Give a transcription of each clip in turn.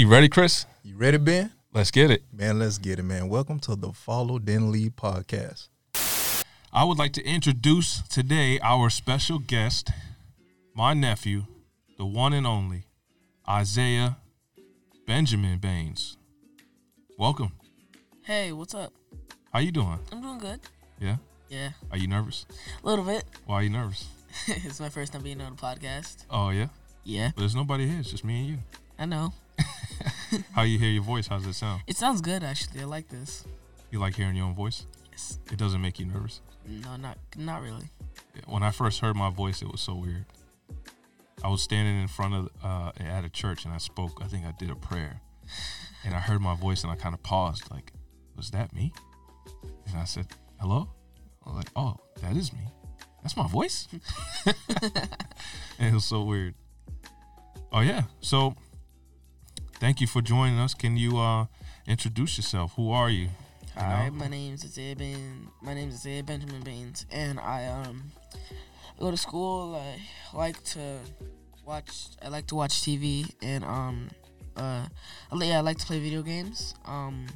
You ready, Chris? You ready, Ben? Let's get it. Man, let's get it, man. Welcome to the Follow Then Lead podcast. I would like to introduce today our special guest, my nephew, the one and only Isaiah Benjamin Baynes. Welcome. Hey, what's up? How you doing? I'm doing good. Yeah. Yeah, Are you nervous? a little bit. Why are you nervous? it's my first time being on a podcast. Oh yeah. Yeah, But there's nobody here. It's just me and you. I know. How you hear your voice? How's it sound? It sounds good actually. I like this. You like hearing your own voice? Yes. It doesn't make you nervous. No, not not really. When I first heard my voice, it was so weird. I was standing in front of uh, at a church and I spoke. I think I did a prayer, and I heard my voice and I kind of paused, like, "Was that me?" And I said, "Hello." I was like, "Oh, that is me. That's my voice." and it was so weird. Oh yeah. So, thank you for joining us. Can you uh, introduce yourself? Who are you? Hi, know? my name's Isaiah Ben. My name's Isaiah Benjamin Baynes, and I um go to school. I like to watch. I like to watch TV, and um uh I yeah, I like to play video games. Um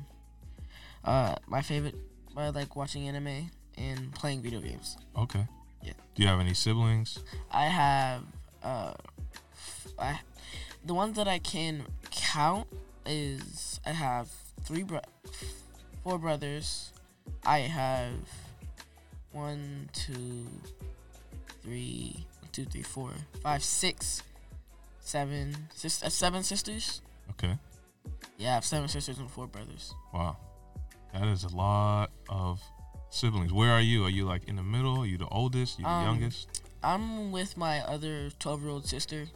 uh my favorite. I like watching anime and playing video games. Okay. Yeah. Do you have any siblings? I have uh I the ones that I can count is I have three bro- four brothers. I have one, two, three, two, three, four, five, six, seven, sis- uh, seven sisters. Okay. Yeah, I have seven sisters and four brothers. Wow. That is a lot of siblings. Where are you? Are you like in the middle? Are you the oldest? You the Um, youngest? I'm with my other 12 year old sister.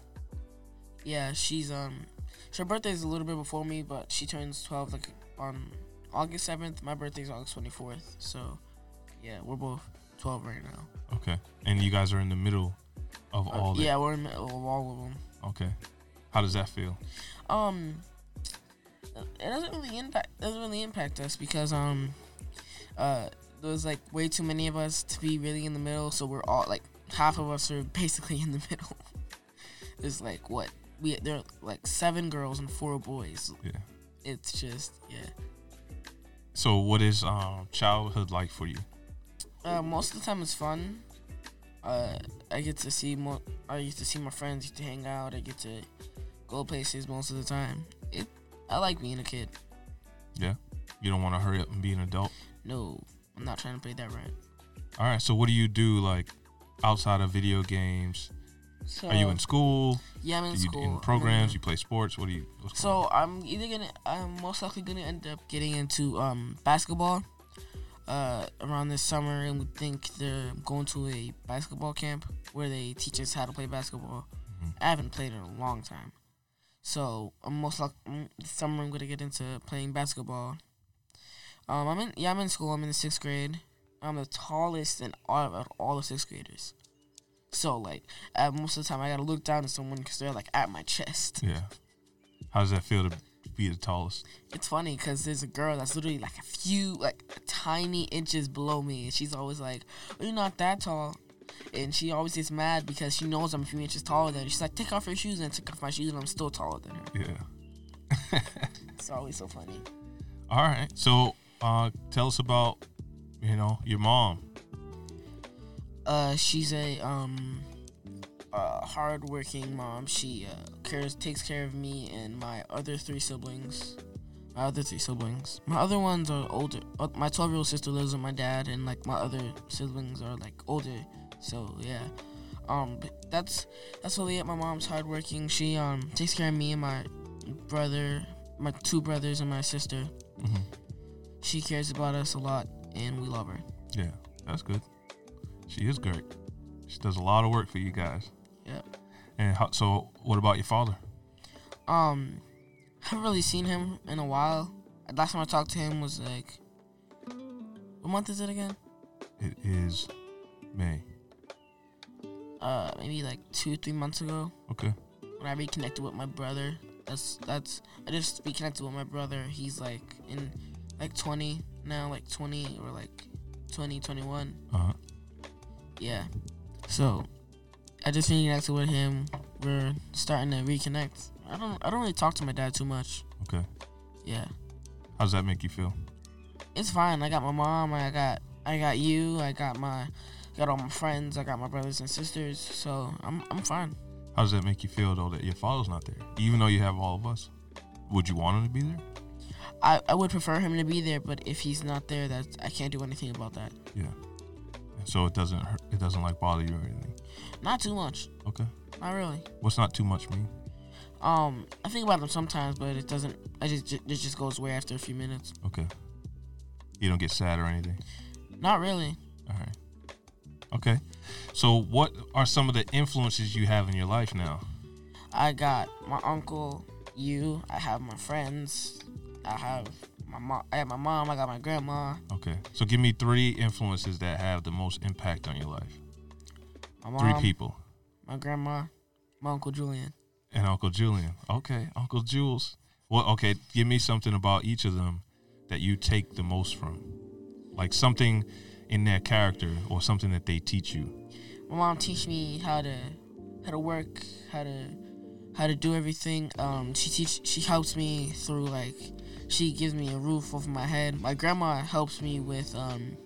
Yeah, she's um, her birthday is a little bit before me, but she turns 12 like on August 7th. My birthday's August 24th. So, yeah, we're both 12 right now. Okay. And you guys are in the middle of Uh, all that. yeah, we're in the middle of all of them. Okay. How does that feel? Um, it doesn't really impact doesn't really impact us because um, uh, there's like way too many of us to be really in the middle. So we're all like half of us are basically in the middle. There's like what we there are like seven girls and four boys. Yeah. It's just yeah. So what is um childhood like for you? Uh, most of the time it's fun. Uh, I get to see more. I used to see my friends, used to hang out. I get to go places most of the time. It. I like being a kid. Yeah. You don't want to hurry up and be an adult. No, I'm not trying to play that right. All right. So what do you do like outside of video games? So Are you in school? Yeah, I'm in Do you school. in programs? You play sports? What do you? So I'm either gonna. I'm most likely gonna end up getting into um basketball. Uh, around this summer, and we think they're going to a basketball camp where they teach us how to play basketball. Mhm. I haven't played in a long time, so I'm most likely summer I'm gonna get into playing basketball. Um, I'm in yeah I'm in school. I'm in the sixth grade. I'm the tallest in all of all the sixth graders. So like, uh, most of the time I gotta look down at someone because they're like at my chest. Yeah. How does that feel to be the tallest? It's funny because there's a girl that's literally like a few, like tiny inches below me, and she's always like, oh, "You're not that tall," and she always gets mad because she knows I'm a few inches taller than her. She's like, "Take off your shoes," and I take off my shoes, and I'm still taller than her. Yeah. It's always so funny. All right. So, uh, tell us about, you know, your mom. Uh, she's a um, uh, hardworking mom. She uh, cares, takes care of me and my other three siblings. My other three siblings. My other ones are older. Uh, my twelve year old sister lives with my dad, and like my other siblings are like older. So yeah, um, but that's that's really it. My mom's hardworking. She um takes care of me and my brother, my two brothers, and my sister. hmm She cares about us a lot, and we love her. Yeah, that's good. She is great. She does a lot of work for you guys. Yep. And how, so, what about your father? Um, I haven't really seen him in a while. Last time I talked to him was like, what month is it again? It is May. Uh, maybe like two, three months ago Okay. when I reconnected with my brother. That's that's I just reconnected with my brother. He's like in like 20 now, like 20 or like 20, 21. Uh huh. Yeah. So I just reconnected with him. We're starting to reconnect I don't I don't really talk to my dad too much. Okay. Yeah, How does that make you feel? it's fine. I got my mom. I got I got you. I got my got all my friends. I got my brothers and sisters. So I'm I'm fine. How does that make you feel though that your father's not there, even though you have all of us? Would you want him to be there? I, I would prefer him to be there, but if he's not there, that I can't do anything about that. Yeah. So it doesn't hurt, it doesn't like bother you or anything. Not too much. Okay. Not really. What's not too much mean? Um, I think about them sometimes, but it doesn't. I just it just goes away after a few minutes. Okay. You don't get sad or anything. Not really. All right. Okay. So what are some of the influences you have in your life now? I got my uncle, you. I have my friends. I have my mom. I have my mom. I got my grandma. Okay. So give me three influences that have the most impact on your life. My mom. Three people. My grandma. My uncle Julian. And Uncle Julian. Okay. Uncle Jules. Well, okay. Give me something about each of them that you take the most from. Like something in their character or something that they teach you. My mom teach me how to how to work, how to how to do everything. Um, she teach she helps me through like she gives me a roof over my head. My grandma helps me with um,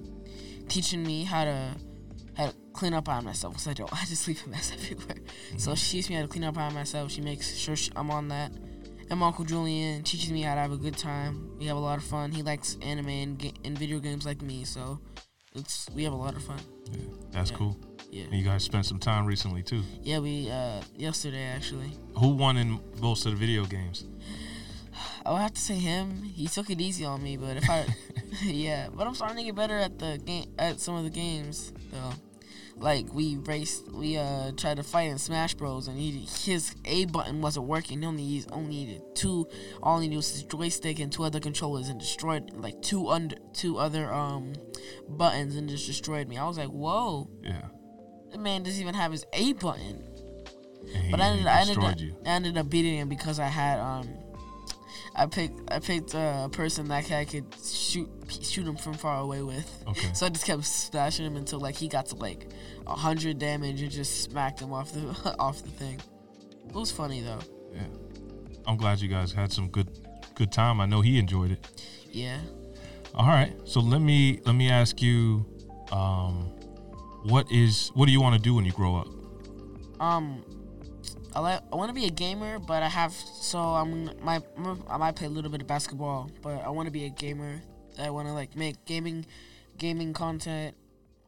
teaching me how to how to clean up on myself because I don't I just leave a mess everywhere. So she teaches me how to clean up on myself. She makes sure she, I'm on that. And my uncle Julian teaches me how to have a good time. We have a lot of fun. He likes anime and, ga- and video games like me, so it's we have a lot of fun. Yeah. That's Yeah. cool. Yeah. And you guys spent some time recently too. Yeah, we uh yesterday actually. Who won in most of the video games? I would have to say him. He took it easy on me, but if I, yeah, but I'm starting to get better at the game at some of the games though. Like we raced, we uh tried to fight in Smash Bros. and he his A button wasn't working. He only used, only needed two. All he needed was his joystick and two other controllers, and destroyed like two under two other um buttons and just destroyed me. I was like, whoa, Yeah. the man doesn't even have his A button. And But I ended, I ended up. I ended up beating him because I had um, I picked I picked uh, a person that I could shoot shoot him from far away with. Okay. So I just kept smashing him until like he got to like a hundred damage and just smacked him off the off the thing. It was funny though. Yeah. I'm glad you guys had some good good time. I know he enjoyed it. Yeah. All right. So let me let me ask you um what is what do you want to do when you grow up? Um, I like I want to be a gamer, but I have so I'm my I might play a little bit of basketball, but I want to be a gamer. I want to like make gaming gaming content,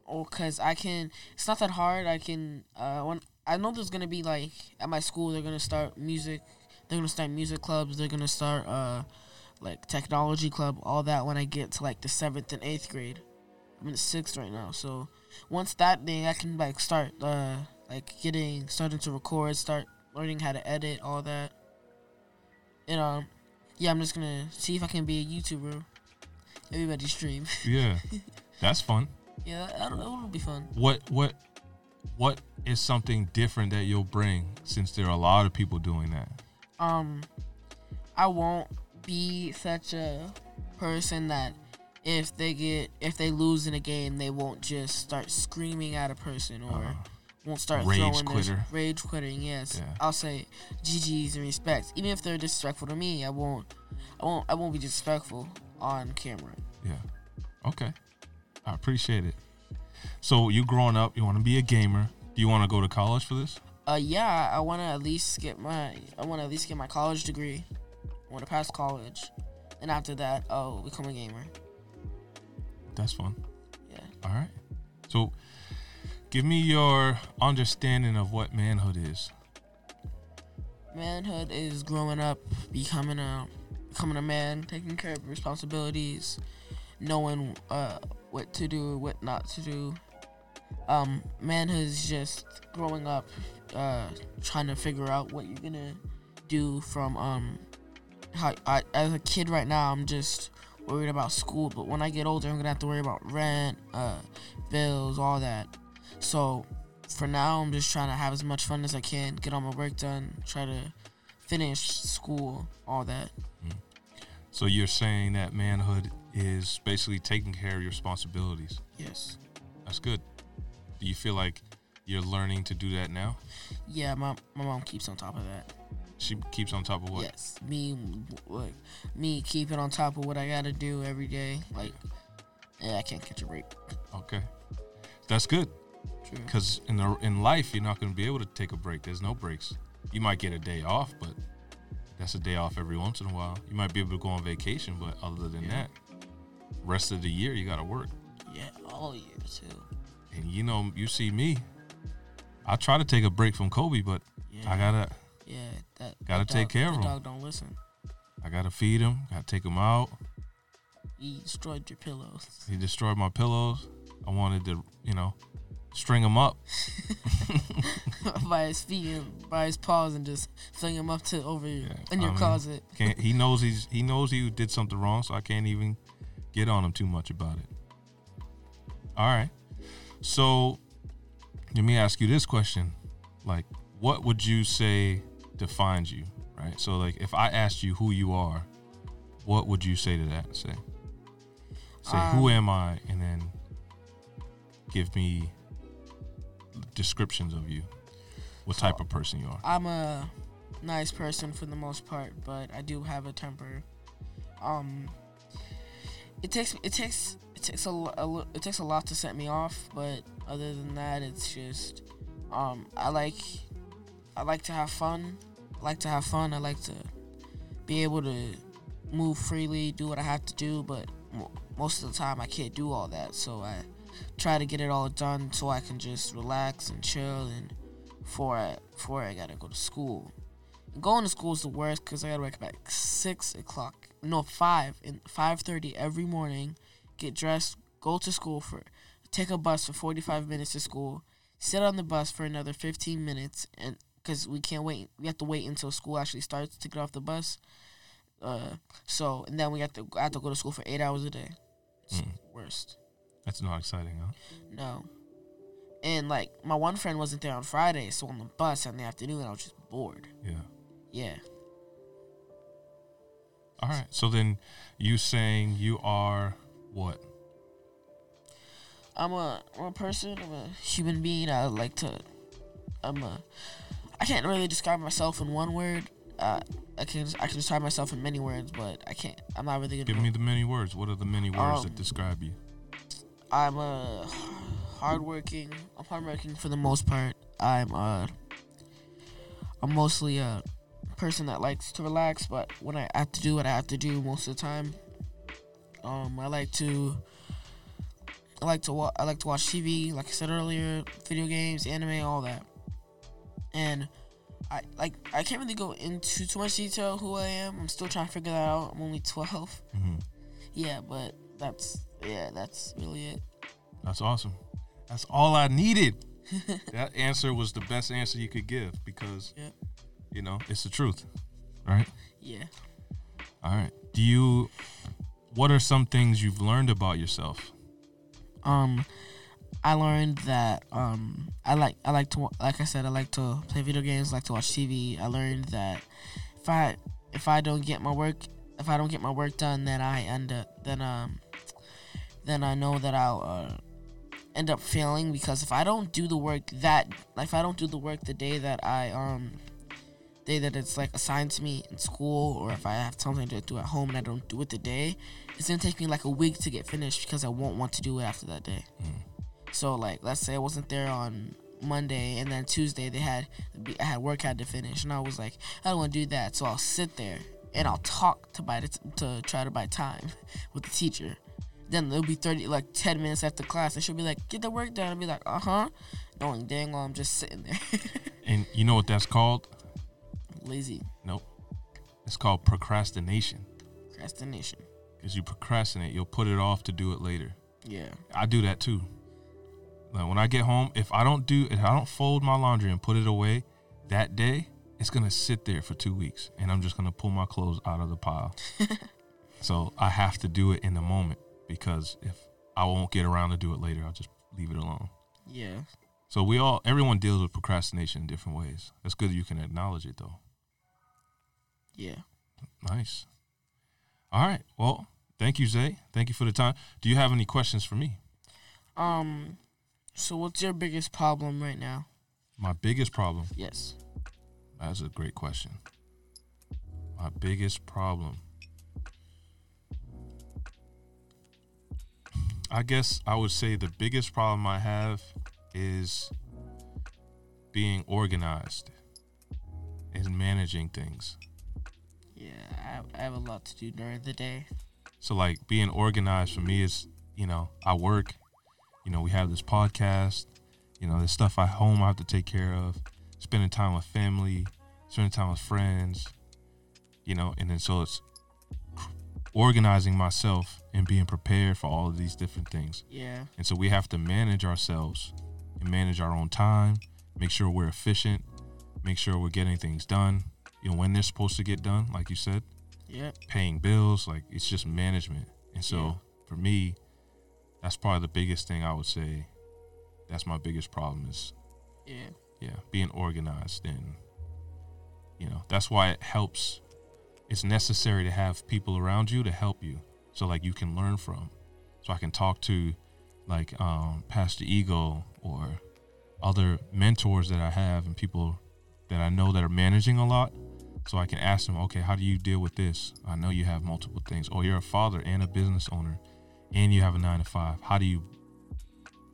or cause I can. It's not that hard. I can. Uh, when I know there's gonna be like at my school, they're gonna start music. They're gonna start music clubs. They're gonna start uh like technology club. All that when I get to like the seventh and eighth grade. I'm in sixth right now, so once that day, I can like start uh like getting starting to record, start learning how to edit, all that. And um, yeah, I'm just gonna see if I can be a YouTuber. Everybody stream. Yeah. That's fun. yeah, I don't, that would be fun. What what what is something different that you'll bring since there are a lot of people doing that? Um, I won't be such a person that if they get if they lose in a game, they won't just start screaming at a person or. Uh, won't start Rage quitter. rage quitting. Yes, Yeah. I'll say GG's and respect. Even if they're disrespectful to me, I won't. I won't. I won't be disrespectful on camera. yeah. Okay. I appreciate it. So you growing up, you want to be a gamer. Do you want to go to college for this? Uh, yeah, I want to at least get my. I want to at least get my college degree. I want to pass college, and after that, I'll become a gamer. That's fun. Yeah. All right. So give me your understanding of what manhood is. Manhood is growing up, becoming a becoming a man, taking care of responsibilities, knowing uh, what to do, what not to do. Um, manhood is just growing up, uh, trying to figure out what you're gonna do from um, how I, as a kid right now, I'm just worried about school, but when I get older, I'm gonna have to worry about rent, uh, bills, all that. So for now, I'm just trying to have as much fun as I can, get all my work done, try to finish school, all that. Mm-hmm. So you're saying that manhood is basically taking care of your responsibilities. Yes. That's good. Do you feel like you're learning to do that now? Yeah, my, my mom keeps on top of that. She keeps on top of what? Yes, me, like me keeping on top of what I gotta do every day. Like, yeah, I can't catch a break. Okay, that's good. Because in the in life, you're not going to be able to take a break. There's no breaks. You might get a day off, but that's a day off every once in a while. You might be able to go on vacation, but other than Yeah. that, rest of the year you got to work. Yeah, all year too. And you know, you see me. I try to take a break from Kobe, but Yeah, I gotta Yeah, that Gotta that take dog- care of him. Dog don't listen. I gotta feed him. Gotta take him out. He destroyed your pillows. He destroyed my pillows. I wanted to, you know, string him up. by his feet and by his paws and just fling him up to over you Yeah, in your I mean- closet. Can't, he knows he's he knows he did something wrong, so I can't even get on him too much about it. All right. So let me ask you this question. Like, what would you say defines you? Right? So like if I asked you who you are, what would you say to that? Say. Say who Um, am I and then give me descriptions of you. What type of person you are. I'm a nice person for the most part, but I do have a temper. Um, it takes it takes it takes a, a it takes a lot to set me off, but other than that, it's just um I like I like to have fun. I like to have fun. I like to be able to move freely, do what I have to do, but most of the time I can't do all that, so I try to get it all done so I can just relax and chill and before I before I gotta go to school. Going to school is the worst because I gotta wake up at six o'clock, no five and five thirty every morning. Get dressed, go to school for, take a bus for forty five minutes to school, sit on the bus for another fifteen minutes, and because we can't wait, we have to wait until school actually starts to get off the bus. Uh, so and then we have to I have to go to school for eight hours a day. It's Mm. worst. That's not exciting, huh? No. And like my one friend wasn't there on Friday, so on the bus in the afternoon I was just bored. Yeah. Yeah. All right. So then you saying you are what? I'm a I'm a person, I'm a human being. I like to I'm a I can't really describe myself in one word. Uh, I can I can describe myself in many words, but I can't I'm not really good Give me the many words. What are the many words that Um, describe you? I'm a hardworking. I'm hardworking for the most part. I'm uh, I'm mostly a person that likes to relax, but when I have to do what I have to do most of the time, um, I like to. I like to wa- I like to watch TV, like I said earlier, video games, anime, all that. And I like I can't really go into too much detail who I am. I'm still trying to figure that out. I'm only 12. hmm Yeah, but that's yeah, that's really it. That's awesome. That's all I needed. that answer was the best answer you could give because, Yeah. you know, it's the truth, right? Yeah. All right. Do you? What are some things you've learned about yourself? um I learned that um I like I like to like I said I like to play video games, like to watch TV. I learned that if I if I don't get my work if I don't get my work done, then I end up then um then I know that I'll uh, end up failing because if I don't do the work that if I don't do the work the day that I um day that it's like assigned to me in school or if I have something to do at home and I don't do it the day, it's gonna take me like a week to get finished because I won't want to do it after that day. So like, let's say I wasn't there on Monday and then Tuesday they had I had work I had to finish and I was like, I don't want to do that, so I'll sit there and I'll talk to buy the t- to try to buy time with the teacher. Then it'll be thirty like ten minutes after class and she'll be like, get the work done. I'll be like, uh huh, knowing dang well I'm just sitting there, And you know what that's called? lazy Nope. It's called procrastination. procrastination. Because you procrastinate, you'll put it off to do it later. Yeah. I do that too. Like when I get home, if I don't do, if I don't fold my laundry and put it away that day, it's gonna sit there for two weeks, and I'm just gonna pull my clothes out of the pile. so I have to do it in the moment because if I won't get around to do it later, I'll just leave it alone. Yeah. So we all, everyone deals with procrastination in different ways. That's good that you can acknowledge it though. Yeah. Nice. All right. Well, thank you, Zay. Thank you for the time. Do you have any questions for me? Um. So what's your biggest problem right now? My biggest problem. Yes. That's a great question. My biggest problem. I guess I would say the biggest problem I have is being organized and managing things. Yeah, I have, I have a lot to do during the day. So like being organized for me is, you know, I work, you know, we have this podcast, you know, there's stuff at home I have to take care of, spending time with family, spending time with friends, you know, and then so it's organizing myself and being prepared for all of these different things. Yeah, And so we have to manage ourselves and manage our own time, make sure we're efficient, make sure we're getting things done, you know, when they're supposed to get done, like you said, yeah, paying bills, like it's just management. And so Yeah. for me, that's probably the biggest thing I would say. That's my biggest problem is yeah, yeah, being organized and you know, that's why it helps it's necessary to have people around you to help you. So like you can learn from. So I can talk to like um Pastor Ego or other mentors that I have and people that I know that are managing a lot. So I can ask them, okay, how do you deal with this? I know you have multiple things. Or you're a father and a business owner and you have a nine to five. How do you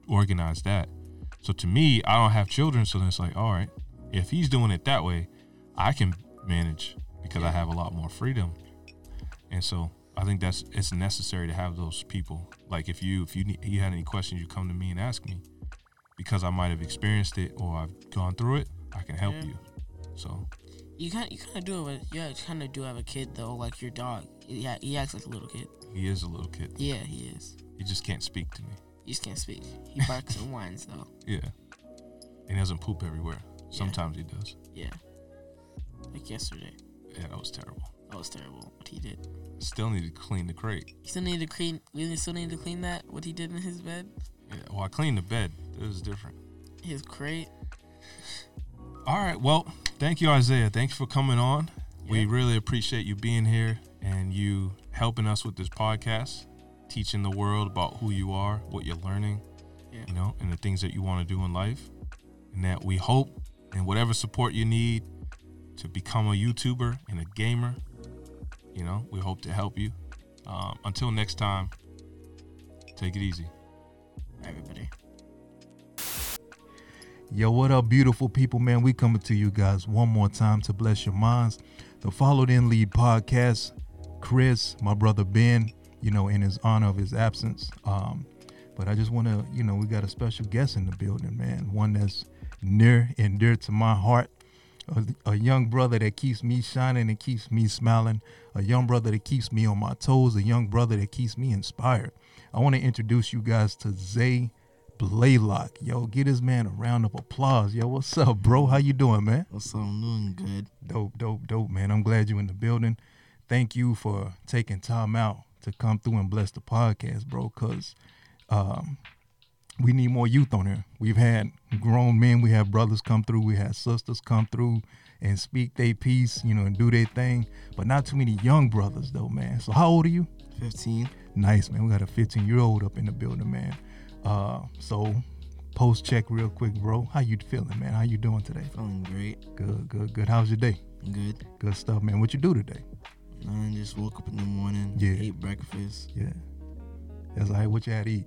organize that? So to me, I don't have children, so then it's like, all right, if he's doing it that way, I can manage because I have a lot more freedom. And so I think that's it's necessary to have those people. Like if you if you need, you had any questions, you come to me and ask me because I might have experienced it or I've gone through it. I can help Yeah. you. So you kind you kind of do have a yeah, you kind of do have a kid though, like your dog. Yeah, he acts like a little kid. he is a little kid. Yeah, he is. He just can't speak to me. He just can't speak. He barks and whines though. Yeah, and he doesn't poop everywhere. Sometimes he does. Yeah, like yesterday. Yeah, that was terrible. That was terrible. What he did. Still need to clean the crate. You still need to clean. We still need to clean that. What he did in his bed, Yeah, well, I cleaned the bed. It was different. his crate. All right. Well, thank you, Isaiah. Thanks for coming on. We really appreciate you being here and you helping us with this podcast, teaching the world about who you are, what you're learning, Yeah. you know, and the things that you want to do in life. And that we hope and whatever support you need to become a YouTuber and a gamer, you know, we hope to help you. Um, until next time, take it easy. Everybody. Yo, what up, beautiful people, man? We coming to you guys one more time to bless your minds. The Followed In Lead podcast. Chris, my brother Ben, you know, in his honor of his absence. Um, but I just want to, you know, we got a special guest in the building, man. One that's near and dear to my heart. A, a young brother that keeps me shining and keeps me smiling. A young brother that keeps me on my toes. A young brother that keeps me inspired. I want to introduce you guys to Zay Blalock. Yo, get this man a round of applause. Yo, what's up, bro? How you doing, man? What's up? I'm doing good. Dope, dope, dope, man. I'm glad you're in the building. Thank you for taking time out to come through and bless the podcast, bro, because um, we need more youth on here. We've had grown men, we have brothers come through, we had sisters come through and speak their piece, you know, and do their thing, but not too many young brothers, though, man. So, how old are you? 15. Nice, man. We got a 15 year old up in the building, man. Uh, so, post check real quick, bro. How you feeling, man? How you doing today? Feeling great. Good, good, good. How's your day? Good. Good stuff, man. What you do today? I just woke up in the morning. Yeah. Ate breakfast. Yeah. That's all right. What you had to eat?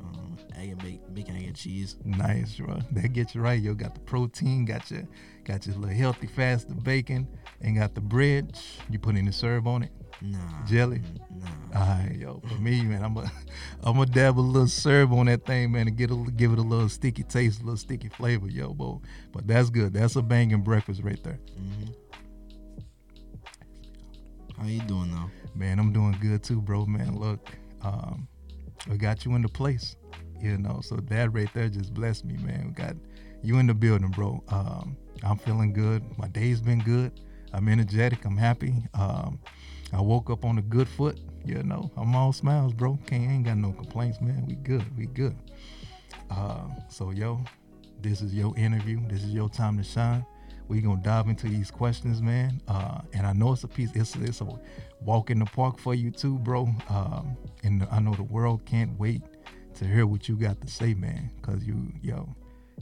Um, egg and bacon, bacon, egg and cheese. Nice, bro. That gets you right. Yo, got the protein, got your got your little healthy fast the bacon, and got the bread. You put in the serve on it. Nah. Jelly? Nah. All right, yo. For me, man, I'm a I'm gonna dab a little serve on that thing, man, and get a give it a little sticky taste, a little sticky flavor, yo, bro. But that's good. That's a banging breakfast right there. hmm How you doing though? Man, I'm doing good too, bro. Man, look, um, we got you in the place, you know. So that right there just blessed me, man. We got you in the building, bro. Um, I'm feeling good. My day's been good. I'm energetic. I'm happy. Um, I woke up on a good foot. You know, I'm all smiles, bro. Can't ain't got no complaints, man. We good. We good. Uh, so yo, this is your interview. This is your time to shine. We gonna dive into these questions, man. Uh, and I know it's a piece. It's it's a walk in the park for you too, bro. Um, and I know the world can't wait to hear what you got to say, man. Cause you, yo,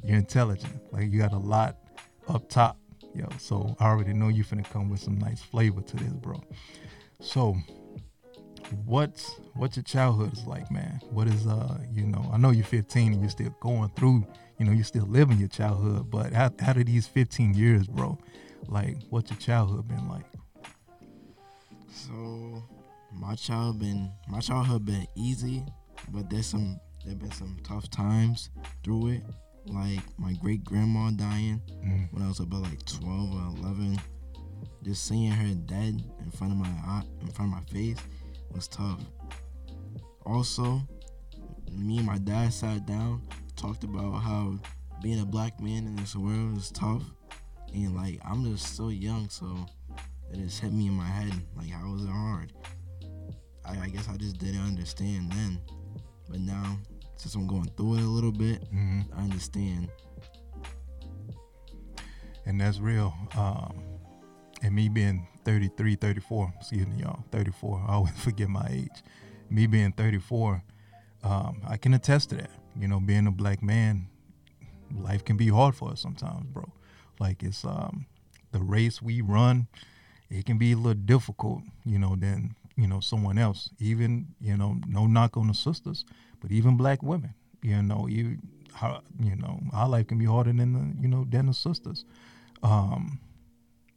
you're intelligent. Like you got a lot up top. Yo, so I already know you're finna come with some nice flavor to this, bro. So, what's what's your childhood is like, man? What is uh, you know, I know you're 15 and you're still going through, you know, you're still living your childhood, but out, out of these 15 years, bro, like, what's your childhood been like? So my child been my childhood been easy, but there's some there been some tough times through it. Like my great grandma dying Mm, when I was about like 12 or 11. Just seeing her dead in front of my eye, in front of my face was tough. Also, me and my dad sat down, talked about how being a black man in this world is tough, and like I'm just so young, so it just hit me in my head like how was it hard. I, I guess I just didn't understand then, but now since I'm going through it a little bit, hmm I understand. and that's real. Um, and me being 33, 34, excuse me, y'all, 34, I always forget my age. Me being 34, um, I can attest to that. You know, being a black man, life can be hard for us sometimes, bro. Like it's um, the race we run, it can be a little difficult, you know, than you know someone else. Even you know, no knock on the sisters, but even black women, you know, you how you know our life can be harder than the you know than the sisters. Um,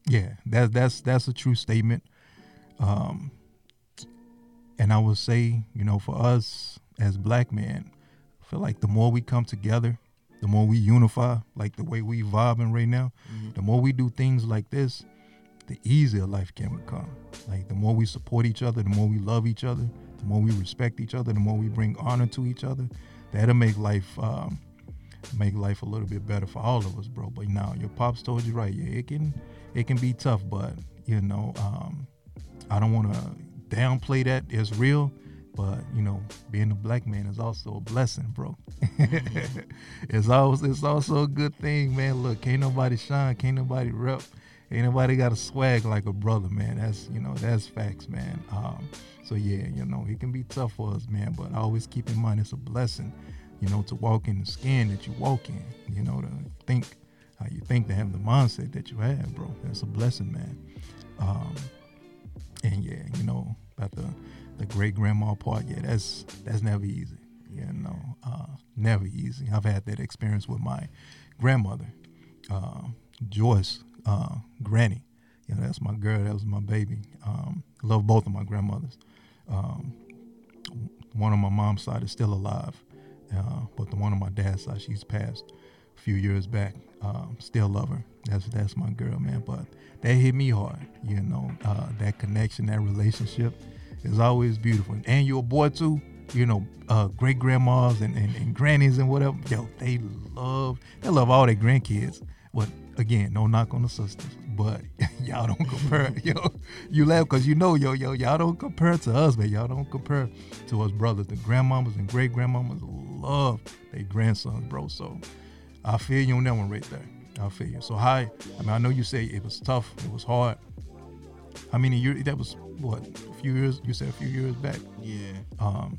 yeah, that's that's that's a true statement. Um, and I would say, you know, for us as black men, feel like the more we come together, the more we unify, like the way we vibing right now, the more we do things like this, the easier life can become. Like the more we support each other, the more we love each other, the more we respect each other, the more we bring honor to each other. That'll make life um, make life a little bit better for all of us, bro. But now your pops told you right, yeah, it can it can be tough, but you know, um, I don't want to downplay that. It's real, but you know, being a black man is also a blessing, bro. it's always it's also a good thing, man. Look, can't nobody shine, can't nobody rep, ain't nobody got a swag like a brother, man. That's you know, that's facts, man. Um, so yeah, you know, it can be tough for us, man. But always keep in mind it's a blessing, you know, to walk in the skin that you walk in, you know, to think how you think, to have the mindset that you have, bro. That's a blessing, man. Um, and yeah, you know, about the the great grandma part, yeah, that's that's never easy. You know, uh, never easy. I've had that experience with my grandmother, uh, Joyce, uh, Granny. You know, that's my girl. That was my baby. Um, love both of my grandmothers. Um, one on my mom's side is still alive, uh, but the one on my dad's side, she's passed a few years back. Um, still love her. That's that's my girl, man. But that hit me hard. You know, uh, that connection, that relationship is always beautiful. And your boy too. You know, uh, great grandmas and, and, and grannies and whatever. Yo, they love they love all their grandkids. But again, no knock on the sisters. But y'all don't compare. yo, you laugh because you know, yo, yo, y'all don't compare to us, man. Y'all don't compare to us brothers. The grandmamas and great grandmamas love their grandsons, bro. So I feel you on that one right there. I feel you. So hi. I mean, I know you say it was tough. It was hard. I mean, years? That was what? A few years? You said a few years back. Yeah. Um,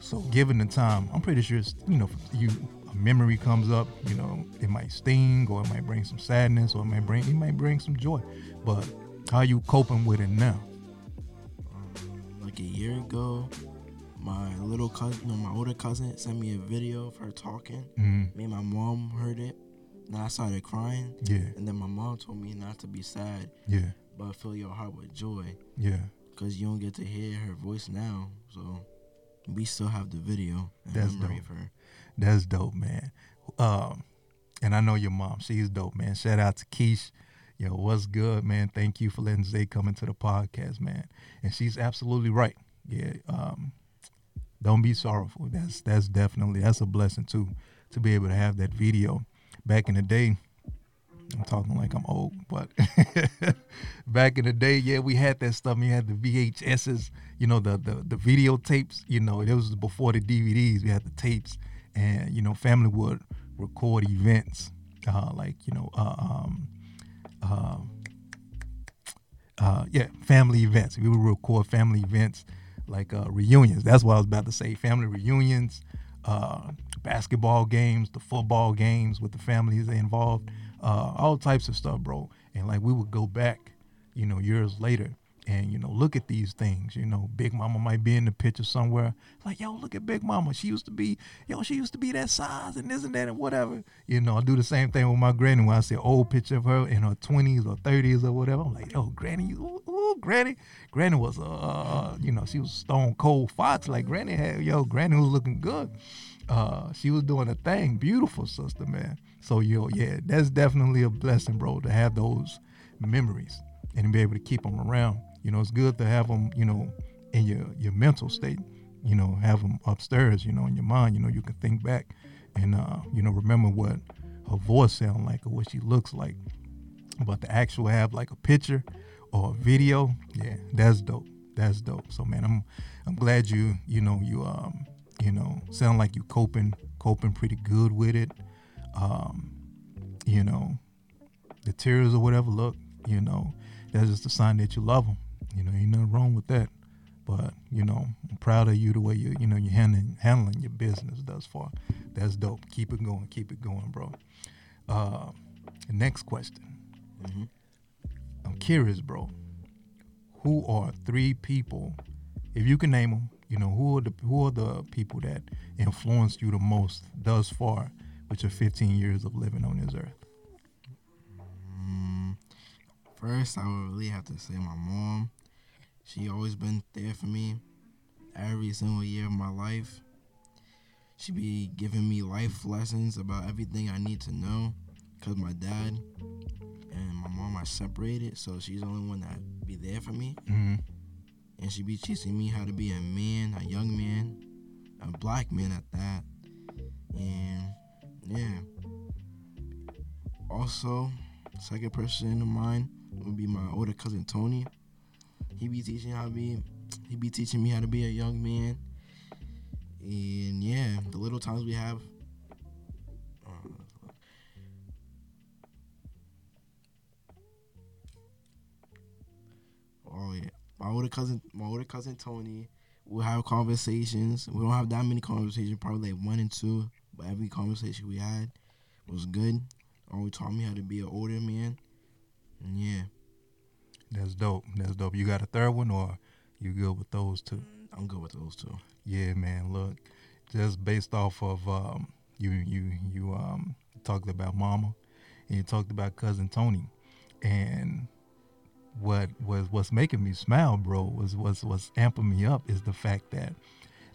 so given the time, I'm pretty sure it's, you know you a memory comes up. You know, it might sting or it might bring some sadness or it might bring it might bring some joy. But how you coping with it now? Um, like a year ago, my little cousin, no, my older cousin sent me a video of her talking. Mm, Me and my mom heard it. And I started crying. yeah, And then my mom told me not to be sad, yeah, but fill your heart with joy. yeah. Because you don't get to hear her voice now. So we still have the video and That's memory dope. of her. That's dope, man. Um, and I know your mom. She's dope, man. Shout out to Keish. Yo, what's good, man? Thank you for letting Zay come into the podcast, man. And she's absolutely right. Yeah. Um, don't be sorrowful. That's that's definitely that's a blessing too, to be able to have that video. Back in the day, I'm talking like I'm old, but back in the day, yeah, we had that stuff. We had the VHSs, you know, the the the videotapes. You know, it was before the DVDs. We had the tapes, and you know, family would record events, uh, like you know, uh, um, uh, uh, yeah, family events. We would record family events like uh, reunions. That's what I was about to say. Family reunions, uh, basketball games, the football games with the families involved. Uh, all types of stuff, bro. And like we would go back, you know, years later and you know look at these things you know. Big mama might be in the picture somewhere like yo look at big mama. She used to be yo she used to be that size and this and that and whatever. You know i do the same thing with my granny. When i see an old picture of her in her 20s or 30s or whatever i'm like yo granny ooh, ooh, granny. Granny was uh, you know she was stone cold fox. Like granny had yo granny was looking good. Uh, she was doing a thing. Beautiful sister man so yo yeah that's definitely a blessing bro to have those memories and be able to keep them around you know, it's good to have them, you know, in your your mental state. You know, have them upstairs. You know, in your mind. You know, you can think back and uh, you know remember what her voice sound like or what she looks like. But to actually have like a picture or a video, yeah, that's dope. That's dope. So man, I'm I'm glad you you know you um you know sound like you coping coping pretty good with it. Um, you know, the tears or whatever. Look, you know, that's just a sign that you love them. You know, ain't nothing wrong with that. But you know, I'm proud of you the way you you know you're handling handling your business thus far. That's dope. Keep it going. Keep it going, bro. Uh, next question. Mm-hmm. I'm curious, bro. Who are three people, if you can name them, you know, who are the who are the people that influenced you the most thus far with your 15 years of living on this earth? Mm, first, I would really have to say my mom. She always been there for me every single year of my life. She be giving me life lessons about everything I need to know because my dad and my mom are separated, so she's the only one that be there for me. Mm-hmm. And she be teaching me how to be a man, a young man, a black man at that. And yeah. Also, second person in mind would be my older cousin Tony. He be teaching how to be. He be teaching me how to be a young man. And yeah, the little times we have. Uh, oh yeah, my older cousin, my older cousin Tony. We'll have conversations. We don't have that many conversations, probably like one and two. But every conversation we had was good. Always taught me how to be an older man. And yeah. That's dope. That's dope. You got a third one, or you good with those two? I'm good with those two. Yeah, man. Look, just based off of um, you, you, you um, talked about Mama, and you talked about cousin Tony, and what was what's making me smile, bro, was was what's amping me up is the fact that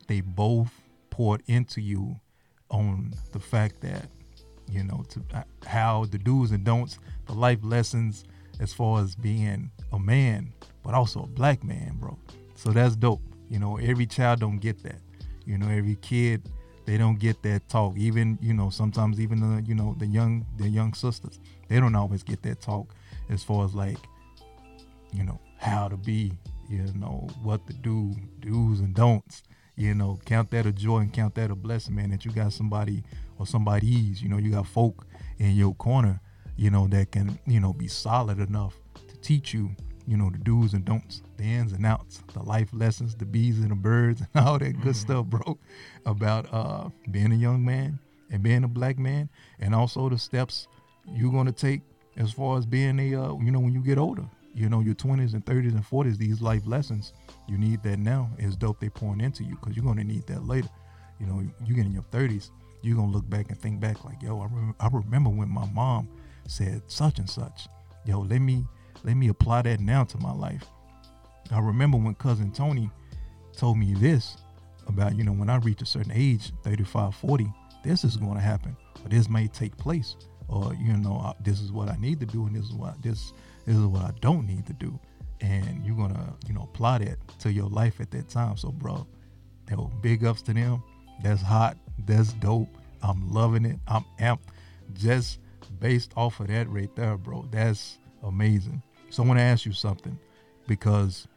they both poured into you on the fact that you know to uh, how the do's and don'ts, the life lessons as far as being a man, but also a black man, bro. So that's dope. You know, every child don't get that. You know, every kid they don't get that talk. Even you know, sometimes even the you know the young the young sisters they don't always get that talk as far as like you know how to be. You know what to do, do's and don'ts. You know, count that a joy and count that a blessing, man. That you got somebody or somebody's. You know, you got folk in your corner. You know that can you know be solid enough to teach you, you know, the do's and don'ts, the ins and outs, the life lessons, the bees and the birds, and all that good mm-hmm. stuff, bro, about uh, being a young man and being a black man, and also the steps you're gonna take as far as being a, uh, you know, when you get older. You know, your 20s and 30s and 40s, these life lessons, you need that now. It's dope they pouring into you because you're gonna need that later. You know, you get in your 30s, you're gonna look back and think back like, yo, I, I remember when my mom said such and such. Yo, let me let me apply that now to my life. I remember when cousin Tony told me this about, you know, when I reach a certain age, 35, 40, this is going to happen, or this may take place, or you know, this is what I need to do, and this is what this this is what I don't need to do, and you're gonna, you know, apply that to your life at that time. So, bro, yo, big ups to them. That's hot. That's dope. I'm loving it. I'm amped. Just based off of that right there, bro. That's amazing. So I want to ask you something because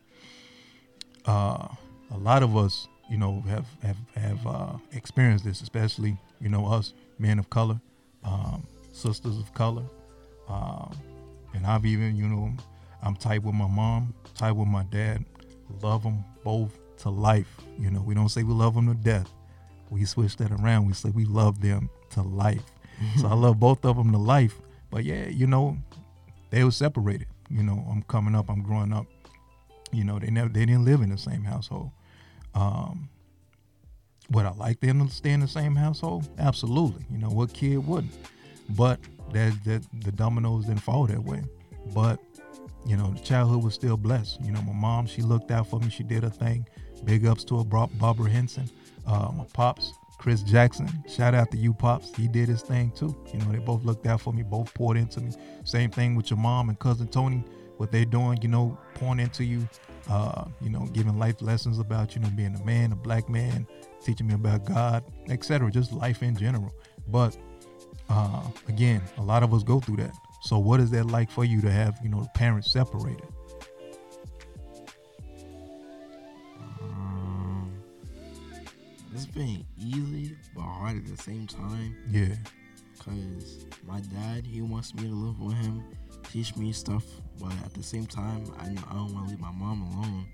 uh, a lot of us, you know, have have have uh, experienced this, especially you know us men of color, um, sisters of color, um, and I've even you know I'm tight with my mom, tight with my dad, love them both to life. You know, we don't say we love them to death. We switch that around. We say we love them to life. so I love both of them to life but yeah, you know, they were separated. You know, I'm coming up, I'm growing up. You know, they never they didn't live in the same household. Um, would I like them to stay in the same household? Absolutely. You know, what kid wouldn't? But that that the dominoes didn't fall that way. But you know, the childhood was still blessed. You know, my mom, she looked out for me. She did her thing. Big ups to her, Barbara Henson. Uh, my pops, Chris Jackson. Shout out to you, pops. He did his thing too. You know, they both looked out for me, both poured into me. Same thing with your mom and cousin Tony. What they're doing, you know, pouring into you. Uh, you know, giving life lessons about you know being a man, a black man, teaching me about God, etc. Just life in general. But uh, again, a lot of us go through that. So, what is that like for you to have, you know, parents separated? Um, it's been easy but hard at the same time. Yeah. Cause my dad, he wants me to live with him, teach me stuff, but at the same time, I know I don't want to leave my mom alone.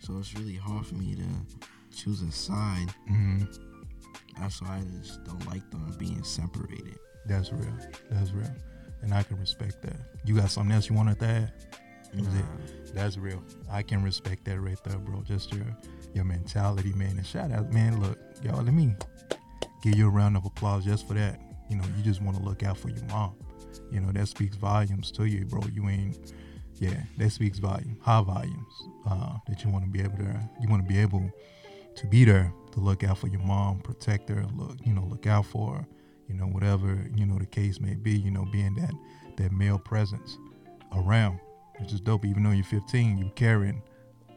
So it's really hard for me to choose a side. Mm-hmm. That's why I just don't like them being separated. That's real. That's real and I can respect that. You got something else you want to add? Nah. That's real. I can respect that right there, bro. Just your your mentality, man. And shout out, man. Look, y'all, let me give you a round of applause just for that. You know, you just want to look out for your mom. You know, that speaks volumes to you, bro. You ain't, yeah, that speaks volume, high volumes. Uh, that you want to be able to, you want to be able to be there to look out for your mom, protect her, look, you know, look out for her you know, whatever, you know, the case may be, you know, being that that male presence around, which is dope. Even though you're 15, you're carrying,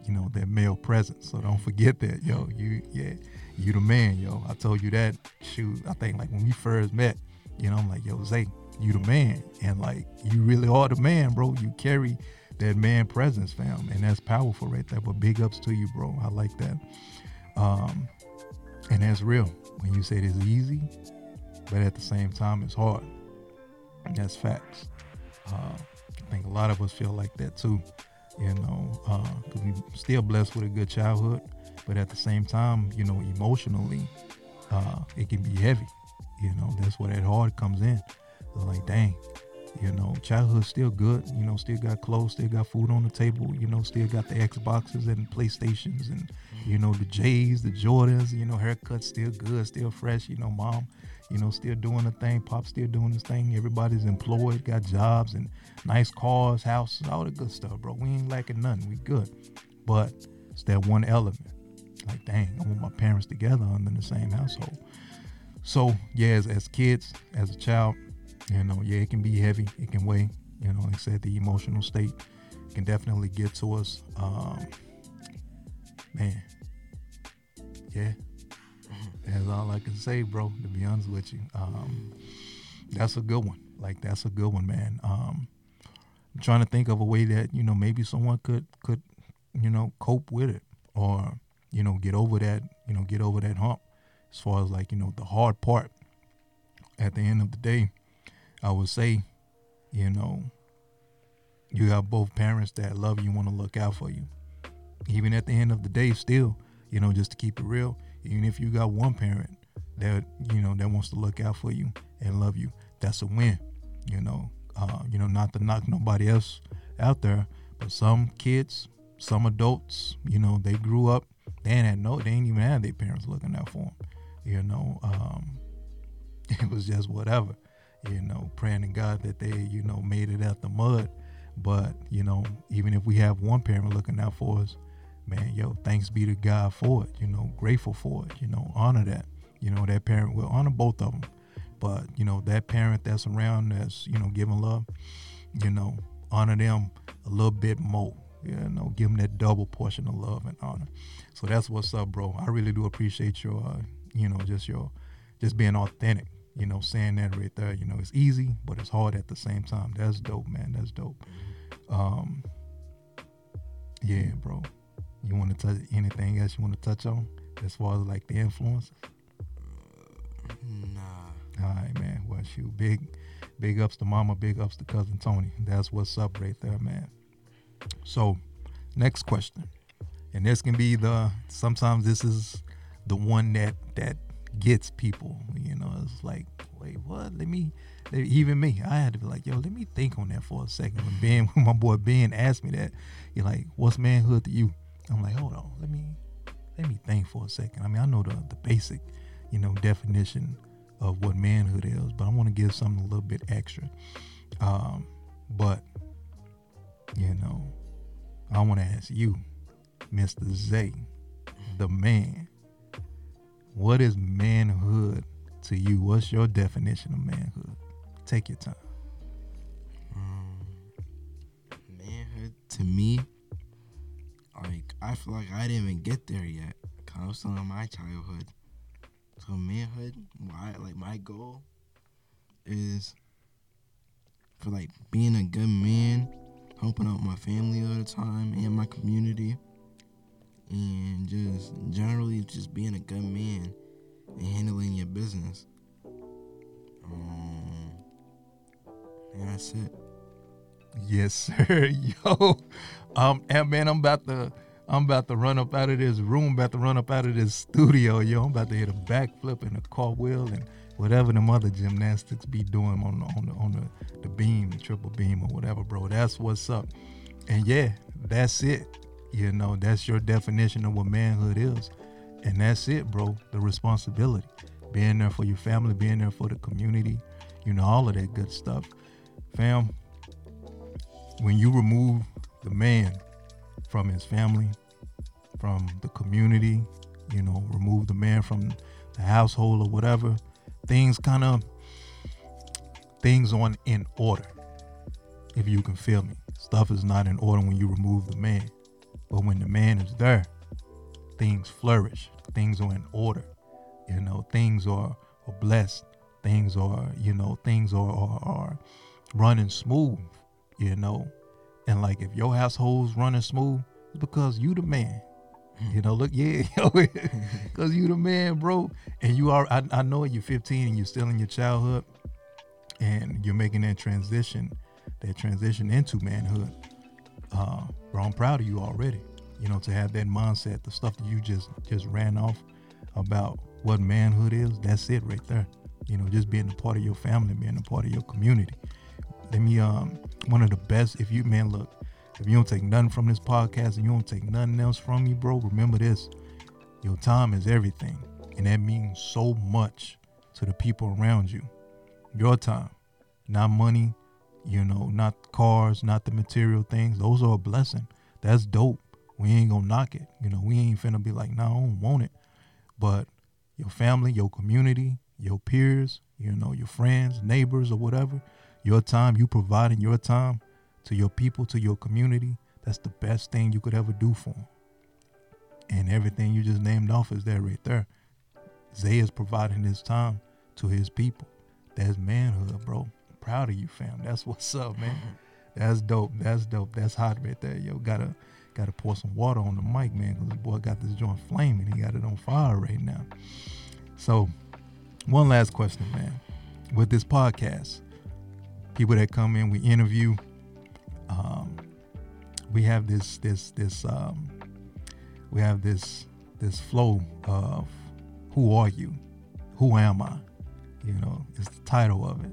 you know, that male presence. So don't forget that, yo. You yeah, you the man, yo. I told you that. Shoot, I think like when we first met, you know, I'm like, yo, Zay, you the man, and like you really are the man, bro. You carry that man presence, fam, and that's powerful right there. But big ups to you, bro. I like that. Um, and that's real. When you say it's easy, but at the same time, it's hard. That's facts. Uh, I think a lot of us feel like that too, you know, uh, we still blessed with a good childhood, but at the same time, you know, emotionally, uh, it can be heavy. You know, that's where that hard comes in. like, dang, you know, childhood's still good. You know, still got clothes, still got food on the table. You know, still got the Xboxes and PlayStations and you know the J's, the Jordans. You know, haircuts still good, still fresh. You know, mom you know, still doing the thing. Pop still doing his thing. Everybody's employed, got jobs and nice cars, houses, all the good stuff, bro. We ain't lacking nothing. We good. But it's that one element. Like, dang, I want my parents together under the same household. So, yeah, as, as kids, as a child, you know, yeah, it can be heavy. It can weigh. You know, like I said, the emotional state can definitely get to us. Um, man, yeah, that's all I can say, bro. To be honest with you, um, that's a good one. Like that's a good one, man. Um, I'm trying to think of a way that you know maybe someone could could you know cope with it or you know get over that you know get over that hump. As far as like you know the hard part. At the end of the day, I would say, you know, you have both parents that love you, want to look out for you. Even at the end of the day, still, you know, just to keep it real, even if you got one parent that you know that wants to look out for you and love you, that's a win. You know, uh, you know, not to knock nobody else out there, but some kids, some adults, you know, they grew up, they ain't had no, they ain't even had their parents looking out for them. You know, um, it was just whatever. You know, praying to God that they, you know, made it out the mud. But you know, even if we have one parent looking out for us, man, yo, thanks be to God for it. You know, grateful for it. You know, honor that. You know, that parent will honor both of them. But you know, that parent that's around that's you know giving love, you know, honor them a little bit more. You know, give them that double portion of love and honor. So that's what's up, bro. I really do appreciate your, uh, you know, just your, just being authentic. You know, saying that right there. You know, it's easy, but it's hard at the same time. That's dope, man. That's dope. Um, yeah, bro. You want to touch anything else you want to touch on as far as like the influences? Nah. All right, man. Well, shoot, big, big ups to Mama, big ups to cousin Tony. That's what's up right there, man. So, next question, and this can be the. Sometimes this is the one that that gets people. You know, it's like, wait, what? Let me, even me, I had to be like, yo, let me think on that for a second. When Ben, when my boy Ben asked me that, you're like, what's manhood to you? I'm like, hold on, let me, let me think for a second. I mean, I know the the basic, you know, definition of what manhood is, but I want to give something a little bit extra. Um, but you know, I want to ask you, Mr. Zay, the man. What is manhood to you? What's your definition of manhood? Take your time. Um, manhood to me, I feel like I didn't even get there yet. Cause was still in my childhood. So manhood, why like my goal is for like being a good man, helping out my family all the time and my community, and just generally just being a good man and handling your business. Um, and that's it. Yes, sir. Yo, um, and man, I'm about to, I'm about to run up out of this room, about to run up out of this studio. Yo, I'm about to hit a backflip and a cartwheel and whatever them other gymnastics be doing on the on the on the, the beam, the triple beam or whatever, bro. That's what's up. And yeah, that's it. You know, that's your definition of what manhood is. And that's it, bro. The responsibility. Being there for your family, being there for the community, you know, all of that good stuff. Fam, when you remove the man from his family, from the community, you know, remove the man from the household or whatever, things kind of things on in order. If you can feel me, stuff is not in order when you remove the man, but when the man is there, things flourish. Things are in order. You know, things are, are blessed. Things are, you know, things are, are are running smooth. You know, and like if your household's running smooth, it's because you the man. You know, look, yeah, because you the man, bro. And you are, I, I know you're 15 and you're still in your childhood and you're making that transition, that transition into manhood. Uh, bro, I'm proud of you already. You know, to have that mindset, the stuff that you just just ran off about what manhood is, that's it right there. You know, just being a part of your family, being a part of your community. Let me um one of the best if you man look, if you don't take nothing from this podcast and you don't take nothing else from me, bro, remember this. Your time is everything. And that means so much to the people around you. Your time. Not money, you know, not cars, not the material things. Those are a blessing. That's dope. We ain't gonna knock it. You know, we ain't finna be like, nah, I don't want it. But your family, your community, your peers, you know, your friends, neighbors, or whatever, your time, you providing your time to your people, to your community, that's the best thing you could ever do for them. And everything you just named off is there right there. Zay is providing his time to his people. That's manhood, bro. proud of you, fam. That's what's up, man. That's dope. That's dope. That's hot right there. Yo, gotta gotta pour some water on the mic, man, because the boy got this joint flaming. He got it on fire right now. So, one last question, man. With this podcast, people that come in, we interview. Um, we have this this this um, we have this this flow of who are you, who am I, you know, it's the title of it,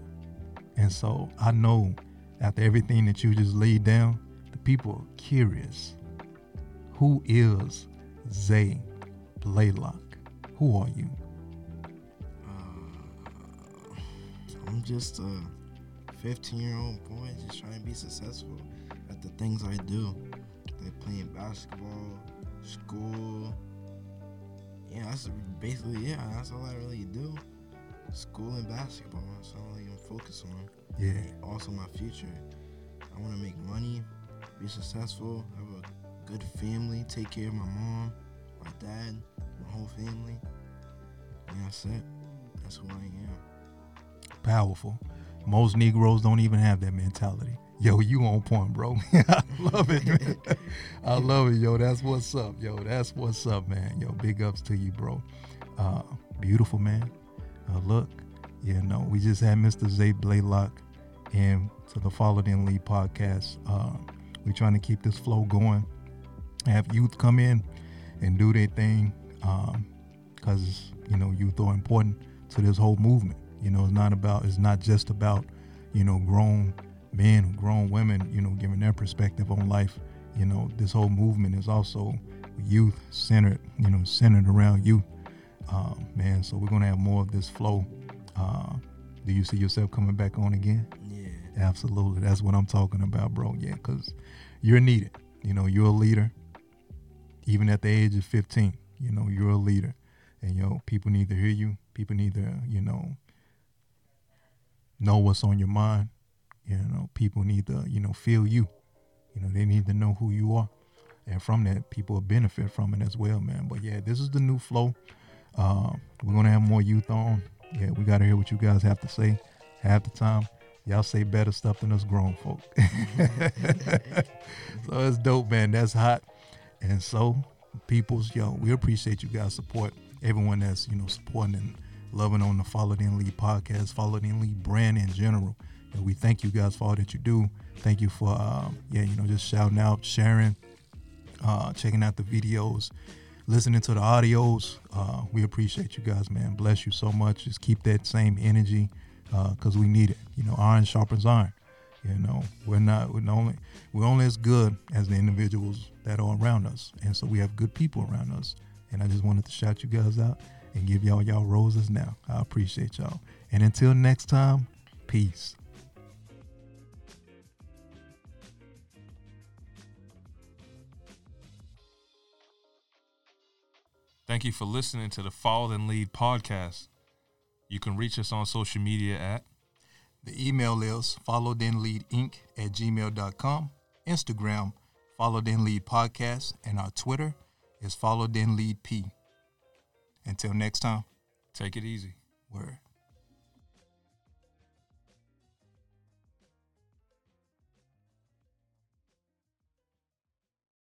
and so I know after everything that you just laid down, the people are curious. Who is Zay Blalock? Who are you? Uh, I'm just a 15 year old boy just trying to be successful at the things I do. Like playing basketball, school. Yeah, that's basically yeah. That's all I really do. School and basketball. That's all I even focus on. Yeah. And also my future. I want to make money, be successful, have a good family, take care of my mom, my dad, my whole family. And that's it. That's who I am. Powerful. Most Negroes don't even have that mentality. Yo, you on point, bro. I love it, man. I love it, yo. That's what's up, yo. That's what's up, man. Yo, big ups to you, bro. Uh, beautiful, man. Uh, look, you know, we just had Mr. Zay Blalock in to the Follow in Lead podcast. Uh, we're trying to keep this flow going. Have youth come in and do their thing because, you know, youth are important to this whole movement. You know, it's not about it's not just about, you know, grown men, grown women, you know, giving their perspective on life. You know, this whole movement is also youth centered, you know, centered around youth. Um, man, so we're gonna have more of this flow. Uh, do you see yourself coming back on again? Yeah. Absolutely. That's what I'm talking about, bro. Yeah, because you're needed. You know, you're a leader. Even at the age of 15, you know, you're a leader. And, you know, people need to hear you. People need to, you know, know what's on your mind. You know, people need to, you know, feel you. You know, they need to know who you are. And from that, people will benefit from it as well, man. But yeah, this is the new flow. Uh, we're going to have more youth on. Yeah, we got to hear what you guys have to say half the time. Y'all say better stuff than us grown folk. so it's dope, man. That's hot. And so, peoples, yo, we appreciate you guys' support. Everyone that's, you know, supporting and loving on the Followed In Lead podcast, Followed In Lead brand in general. And we thank you guys for all that you do. Thank you for, um, yeah, you know, just shouting out, sharing, uh, checking out the videos, listening to the audios. Uh, we appreciate you guys, man. Bless you so much. Just keep that same energy because uh, we need it. You know, iron sharpens iron. You know, we're not we're only we're only as good as the individuals that are around us, and so we have good people around us. And I just wanted to shout you guys out and give y'all y'all roses now. I appreciate y'all. And until next time, peace. Thank you for listening to the Followed In Lead podcast. You can reach us on social media at the email is followed in lead inc at gmail.com, Instagram, followed then lead podcast, and our Twitter is followed then lead p. Until next time, take it easy. Word.